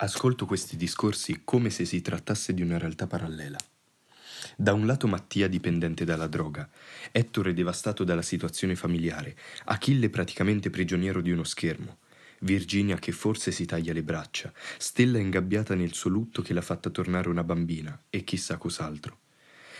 Ascolto questi discorsi come se si trattasse di una realtà parallela. Da un lato Mattia dipendente dalla droga, Ettore devastato dalla situazione familiare, Achille praticamente prigioniero di uno schermo, Virginia che forse si taglia le braccia, Stella ingabbiata nel suo lutto che l'ha fatta tornare una bambina e chissà cos'altro.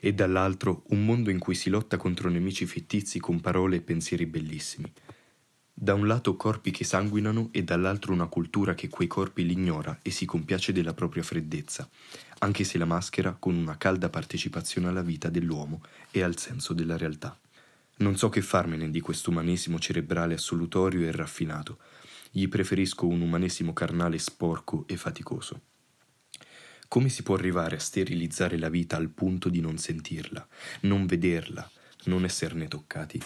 E dall'altro un mondo in cui si lotta contro nemici fittizi con parole e pensieri bellissimi. Da un lato corpi che sanguinano e dall'altro una cultura che quei corpi li ignora e si compiace della propria freddezza, anche se la maschera con una calda partecipazione alla vita dell'uomo e al senso della realtà. Non so che farmene di questo umanesimo cerebrale assolutorio e raffinato. Gli preferisco un umanesimo carnale sporco e faticoso. Come si può arrivare a sterilizzare la vita al punto di non sentirla, non vederla, non esserne toccati?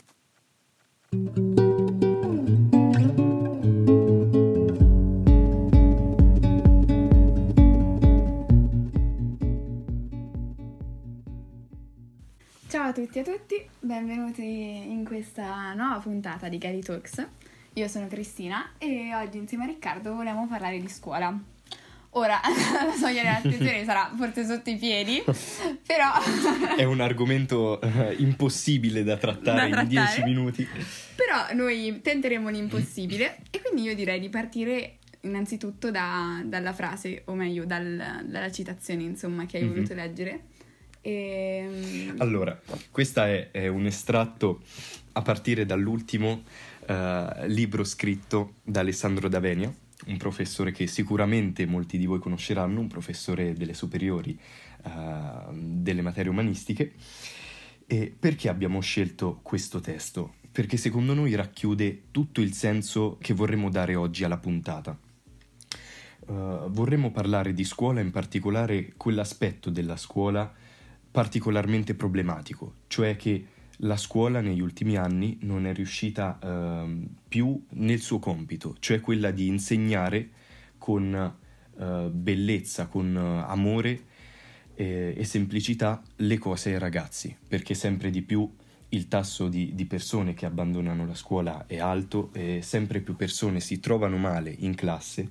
Tutti e a tutti, benvenuti in questa nuova puntata di Gary Talks. Io sono Cristina e oggi insieme a Riccardo vogliamo parlare di scuola. Ora la soglia dell'attenzione sarà forse sotto i piedi, però... È un argomento eh, impossibile da trattare, Da in dieci trattare. minuti. però noi tenteremo l'impossibile e quindi io direi di partire innanzitutto da- dalla frase, o meglio dal- dalla citazione insomma che hai Mhm. voluto leggere. E... Allora, questo è, è un estratto a partire dall'ultimo eh, libro scritto da Alessandro D'Avenia, un professore che sicuramente molti di voi conosceranno, un professore delle superiori eh, delle materie umanistiche. E perché abbiamo scelto questo testo? Perché secondo noi racchiude tutto il senso che vorremmo dare oggi alla puntata. Eh, vorremmo parlare di scuola, in particolare quell'aspetto della scuola particolarmente problematico, cioè che la scuola negli ultimi anni non è riuscita ehm, più nel suo compito, cioè quella di insegnare con eh, bellezza, con eh, amore eh, e semplicità le cose ai ragazzi, perché sempre di più il tasso di, di persone che abbandonano la scuola è alto e sempre più persone si trovano male in classe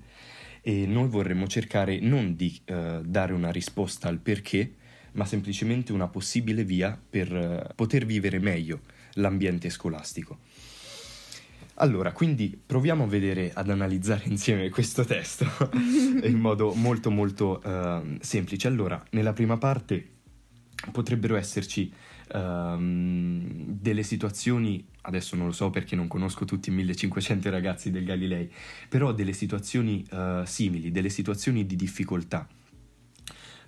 e noi vorremmo cercare non di eh, dare una risposta al perché, ma semplicemente una possibile via per eh, poter vivere meglio l'ambiente scolastico. Allora, quindi proviamo a vedere, ad analizzare insieme questo testo in modo molto molto ehm, semplice. Allora, nella prima parte potrebbero esserci ehm, delle situazioni, adesso non lo so perché non conosco tutti i 1500 ragazzi del Galilei, però delle situazioni eh, simili, delle situazioni di difficoltà.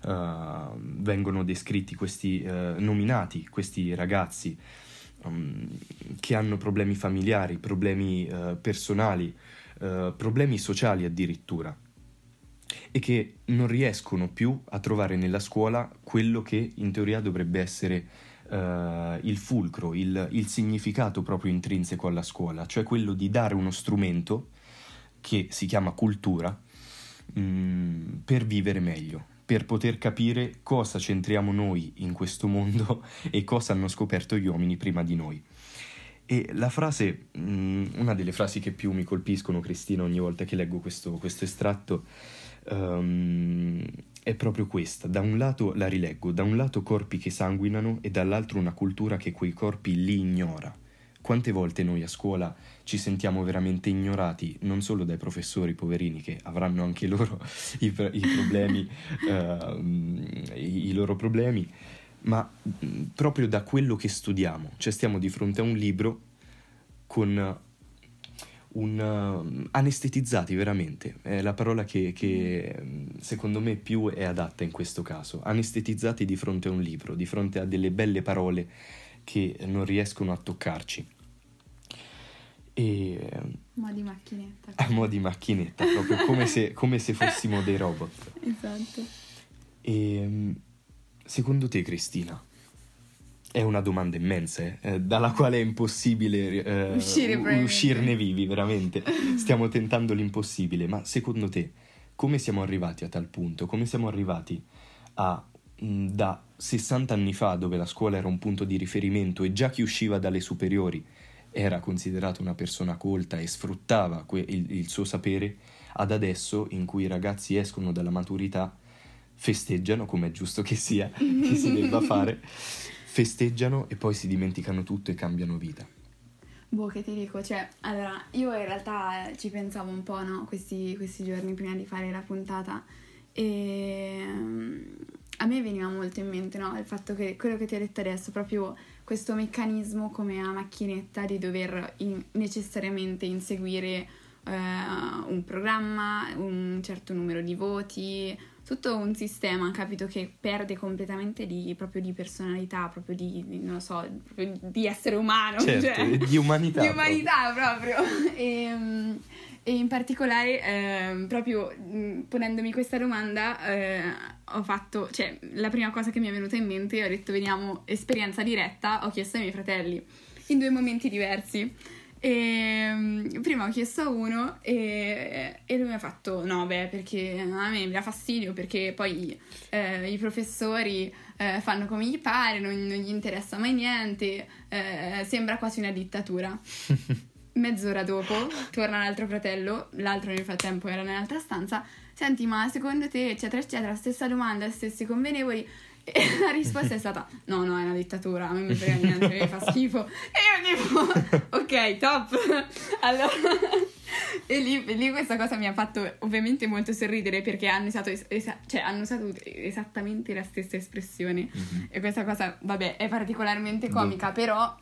Eh, vengono descritti questi, eh, nominati questi ragazzi um, che hanno problemi familiari, problemi eh, personali, eh, problemi sociali addirittura e che non riescono più a trovare nella scuola quello che in teoria dovrebbe essere eh, il fulcro, il, il significato proprio intrinseco alla scuola, cioè quello di dare uno strumento che si chiama cultura mm, per vivere meglio, per poter capire cosa c'entriamo noi in questo mondo e cosa hanno scoperto gli uomini prima di noi. E la frase, mm, una delle frasi che più mi colpiscono, Cristina, ogni volta che leggo questo, questo estratto, ehm, è proprio questa. Da un lato la rileggo, da un lato corpi che sanguinano e dall'altro una cultura che quei corpi li ignora. Quante volte noi a scuola ci sentiamo veramente ignorati, non solo dai professori poverini che avranno anche loro i, i problemi, ehm, i, i loro problemi, ma mh, proprio da quello che studiamo. Cioè stiamo di fronte a un libro con un uh, anestetizzati veramente, è la parola che, che, mh, secondo me più è adatta in questo caso, anestetizzati di fronte a un libro, di fronte a delle belle parole che non riescono a toccarci. E Ma di macchinetta. a mo' di macchinetta, proprio come se, come se fossimo dei robot. Esatto. E mm, secondo te, Cristina, è una domanda immensa, eh, eh, dalla quale è impossibile eh, Uscire, uscirne vivi, veramente. Stiamo tentando l'impossibile, ma secondo te, come siamo arrivati a tal punto? Come siamo arrivati a mh, da 60 anni fa, dove la scuola era un punto di riferimento e già chi usciva dalle superiori era considerato una persona colta e sfruttava que- il, il suo sapere, ad adesso in cui i ragazzi escono dalla maturità, festeggiano, come è giusto che sia, che si debba fare, festeggiano e poi si dimenticano tutto e cambiano vita. Boh, che ti dico, cioè, allora, io in realtà ci pensavo un po', no, questi, questi giorni prima di fare la puntata e mm, a me veniva molto in mente, no, il fatto che quello che ti ho detto adesso, proprio questo meccanismo come a macchinetta di dover in- necessariamente inseguire uh, un programma, un certo numero di voti, tutto un sistema, capito, che perde completamente di, proprio di personalità, proprio di, di non so, di essere umano. Certo, cioè, di umanità. Di umanità proprio. proprio. e, um, e in particolare, eh, proprio mh, ponendomi questa domanda, eh, ho fatto, cioè, la prima cosa che mi è venuta in mente, ho detto, vediamo, esperienza diretta, ho chiesto ai miei fratelli, in due momenti diversi. E, prima ho chiesto a uno e, e, lui mi ha fatto no, beh, perché a me mi dà fastidio perché poi eh, i professori eh, fanno come gli pare, non, non, gli interessa mai niente, eh, sembra quasi una dittatura. Mezz'ora dopo torna l'altro fratello, l'altro nel frattempo era nell'altra stanza. Senti, ma secondo te, eccetera, eccetera, stessa domanda, stessi convenevoli. E la risposta è stata: No, no, è una dittatura, a me mi frega niente, mi fa schifo. E io tipo: Ok, top. Allora, e lì, lì, questa cosa mi ha fatto ovviamente molto sorridere perché hanno usato, esa- cioè, hanno usato esattamente la stessa espressione. Mm-hmm. E questa cosa, vabbè, è particolarmente comica, però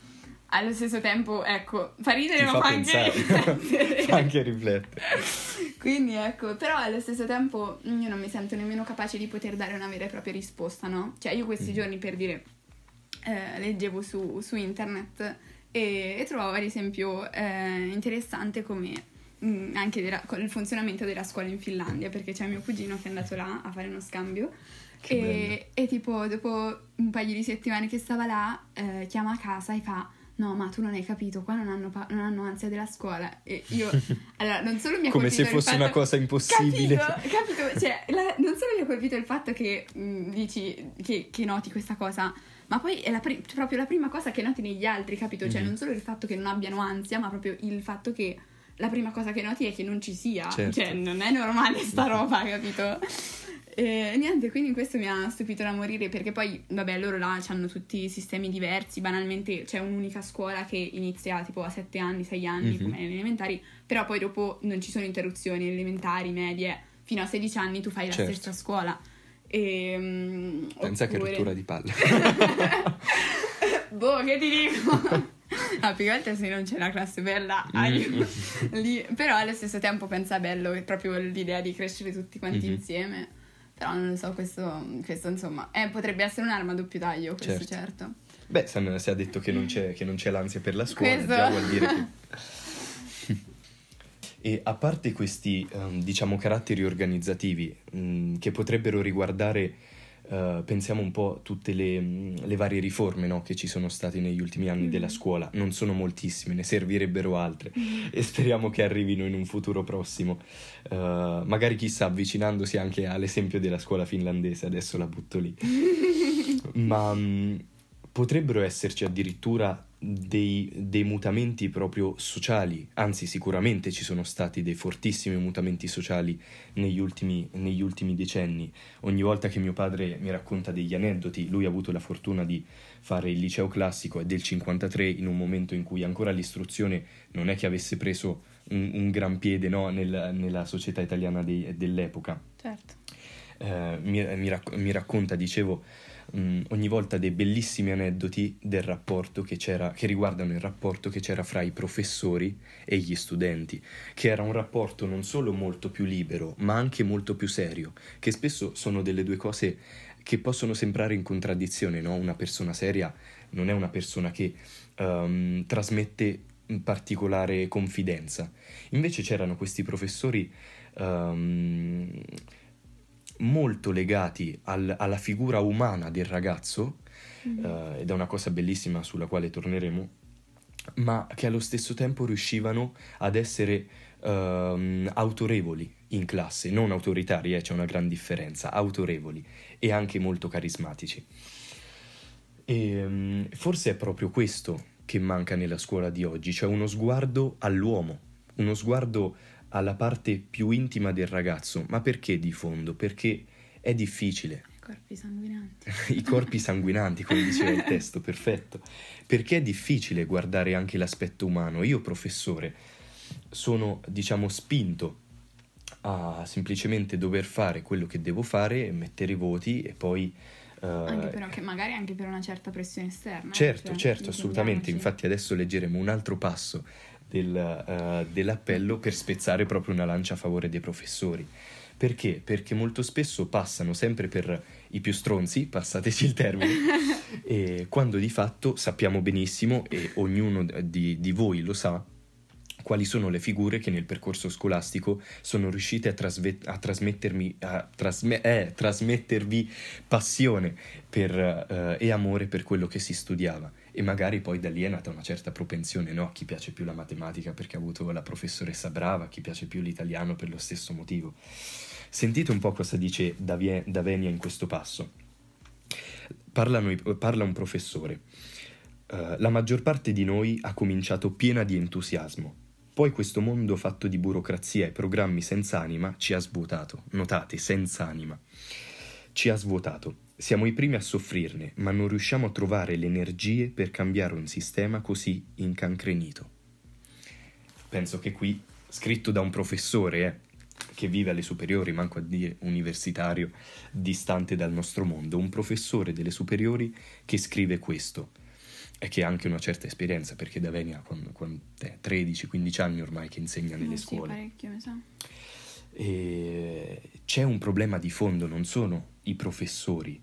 allo stesso tempo, ecco, fa ridere Ti ma fa, fa anche riflettere. fa anche riflettere. Quindi ecco, però allo stesso tempo io non mi sento nemmeno capace di poter dare una vera e propria risposta, no? Cioè io questi mm. giorni per dire eh, leggevo su, su internet e, e, trovavo ad esempio eh, interessante come mh, mm, anche della, il funzionamento della scuola in Finlandia, perché c'è mio cugino che è andato là a fare uno scambio e, e, tipo dopo un paio di settimane che stava là eh, chiama a casa e fa no ma tu non hai capito, qua non hanno, pa- non hanno ansia della scuola e io, allora non solo mi ha Come se fosse fatto, una cosa impossibile. Capito, capito? Cioè, la, non solo mi ha colpito il fatto che mh, mm, dici, che, che, noti questa cosa, ma poi è la pri- proprio la prima cosa che noti negli altri, capito? Cioè mm-hmm. non solo il fatto che non abbiano ansia, ma proprio il fatto che la prima cosa che noti è che non ci sia, certo. cioè non è normale sta roba, capito? E niente, quindi questo mi ha stupito da morire perché poi, vabbè, loro là hanno tutti sistemi diversi, banalmente c'è un'unica scuola che inizia tipo a 7 anni, 6 anni, mm-hmm. come nelle elementari, però poi dopo non ci sono interruzioni, elementari, medie, fino a 16 anni tu fai la certo. stessa scuola. E, um, Pensa oppure... che rottura di palle. boh, che ti dico? No, più che altro se non c'è la classe bella, mm. lì. però allo stesso tempo pensa bello, è proprio l'idea di crescere tutti quanti mm-hmm. insieme. Però non lo so, questo, questo insomma, eh, potrebbe essere un'arma a doppio taglio, questo certo. certo. Beh, se ha detto che non, c'è, che non c'è l'ansia per la scuola, questo... già vuol dire che... e a parte questi, um, diciamo, caratteri organizzativi um, che potrebbero riguardare Uh, pensiamo un po' a tutte le, mm, le varie riforme no, che ci sono state negli ultimi anni mm. della scuola, non sono moltissime, ne servirebbero altre mm. e speriamo che arrivino in un futuro prossimo, uh, magari chissà avvicinandosi anche all'esempio della scuola finlandese, adesso la butto lì, ma um, potrebbero esserci addirittura dei, dei, mutamenti proprio sociali, anzi sicuramente ci sono stati dei fortissimi mutamenti sociali negli ultimi, negli ultimi, decenni. Ogni volta che mio padre mi racconta degli aneddoti, lui ha avuto la fortuna di fare il liceo classico e del 53 in un momento in cui ancora l'istruzione non è che avesse preso un, un gran piede no, nel, nella società italiana de, dell'epoca. Certo. Eh, mi, mi, racc- mi racconta, dicevo, mh, mm, ogni volta dei bellissimi aneddoti del rapporto che c'era, che riguardano il rapporto che c'era fra i professori e gli studenti, che era un rapporto non solo molto più libero, ma anche molto più serio, che spesso sono delle due cose che possono sembrare in contraddizione, no? Una persona seria non è una persona che um, trasmette particolare confidenza. Invece c'erano questi professori um, molto legati al, alla figura umana del ragazzo, mm-hmm. uh, ed è una cosa bellissima sulla quale torneremo, ma che allo stesso tempo riuscivano ad essere uh, autorevoli in classe, non autoritari, eh, c'è una gran differenza, autorevoli e anche molto carismatici. E um, forse è proprio questo che manca nella scuola di oggi, cioè uno sguardo all'uomo, uno sguardo alla parte più intima del ragazzo. Ma perché di fondo? Perché è difficile. Corpi sanguinanti. I corpi sanguinanti, come diceva il testo, perfetto. Perché è difficile guardare anche l'aspetto umano. Io, professore, sono, diciamo, spinto a semplicemente dover fare quello che devo fare, mettere i voti e poi... Uh, anche però che magari anche per una certa pressione esterna. Certo, cioè, certo, assolutamente. Infatti adesso leggeremo un altro passo del, uh, dell'appello per spezzare proprio una lancia a favore dei professori. Perché? Perché molto spesso passano sempre per i più stronzi, passateci il termine, e quando di fatto sappiamo benissimo, e ognuno di, di voi lo sa, quali sono le figure che nel percorso scolastico sono riuscite a, trasve- a a trasme- eh, trasmettervi passione per, eh, e amore per quello che si studiava. E magari poi da lì è nata una certa propensione, no? Chi piace più la matematica perché ha avuto la professoressa brava, chi piace più l'italiano per lo stesso motivo. Sentite un po' cosa dice Davie- Davenia in questo passo. Parlano, parla un professore. Uh, la maggior parte di noi ha cominciato piena di entusiasmo, poi questo mondo fatto di burocrazia e programmi senza anima ci ha svuotato. Notate, senza anima. Ci ha svuotato. Siamo i primi a soffrirne, ma non riusciamo a trovare le energie per cambiare un sistema così incancrenito. Penso che qui, scritto da un professore, eh, che vive alle superiori, manco a dire universitario, distante dal nostro mondo, un professore delle superiori che scrive questo e che ha anche una certa esperienza perché da Venia con 13-15 anni ormai che insegna nelle eh, scuole. Sì, parecchio, mi sa. E c'è un problema di fondo, non sono i professori,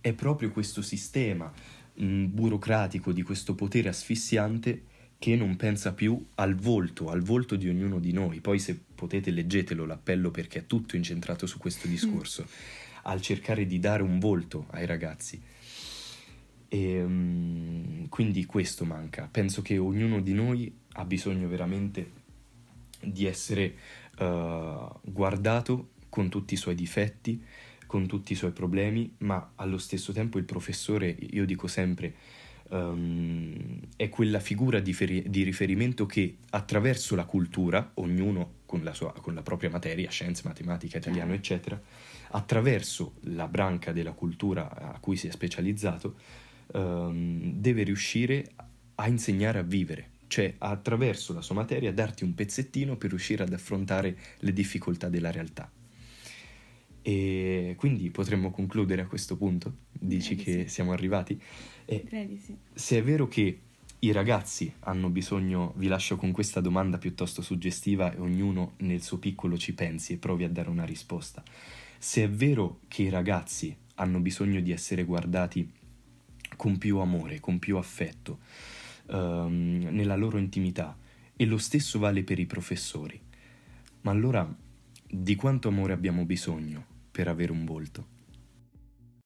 è proprio questo sistema mh, burocratico di questo potere asfissiante che non pensa più al volto, al volto di ognuno di noi. Poi se potete leggetelo l'appello perché è tutto incentrato su questo discorso, mm. al cercare di dare un volto ai ragazzi. E, um, quindi questo manca. Penso che ognuno di noi ha bisogno veramente di essere uh, guardato con tutti i suoi difetti, con tutti i suoi problemi, ma allo stesso tempo il professore, io dico sempre, um, è quella figura di, feri- di, riferimento che attraverso la cultura, ognuno con la, sua, con la propria materia, scienze, matematica, italiano, eccetera, attraverso la branca della cultura a cui si è specializzato, um, deve riuscire a insegnare a vivere, cioè attraverso la sua materia darti un pezzettino per riuscire ad affrontare le difficoltà della realtà. E quindi potremmo concludere a questo punto? Dici Credi che sì. siamo arrivati? E Credi sì. Se è vero che i ragazzi hanno bisogno, vi lascio con questa domanda piuttosto suggestiva e ognuno nel suo piccolo ci pensi e provi a dare una risposta. Se è vero che i ragazzi hanno bisogno di essere guardati con più amore, con più affetto, um, nella loro intimità. E lo stesso vale per i professori. Ma allora di quanto amore abbiamo bisogno per avere un volto?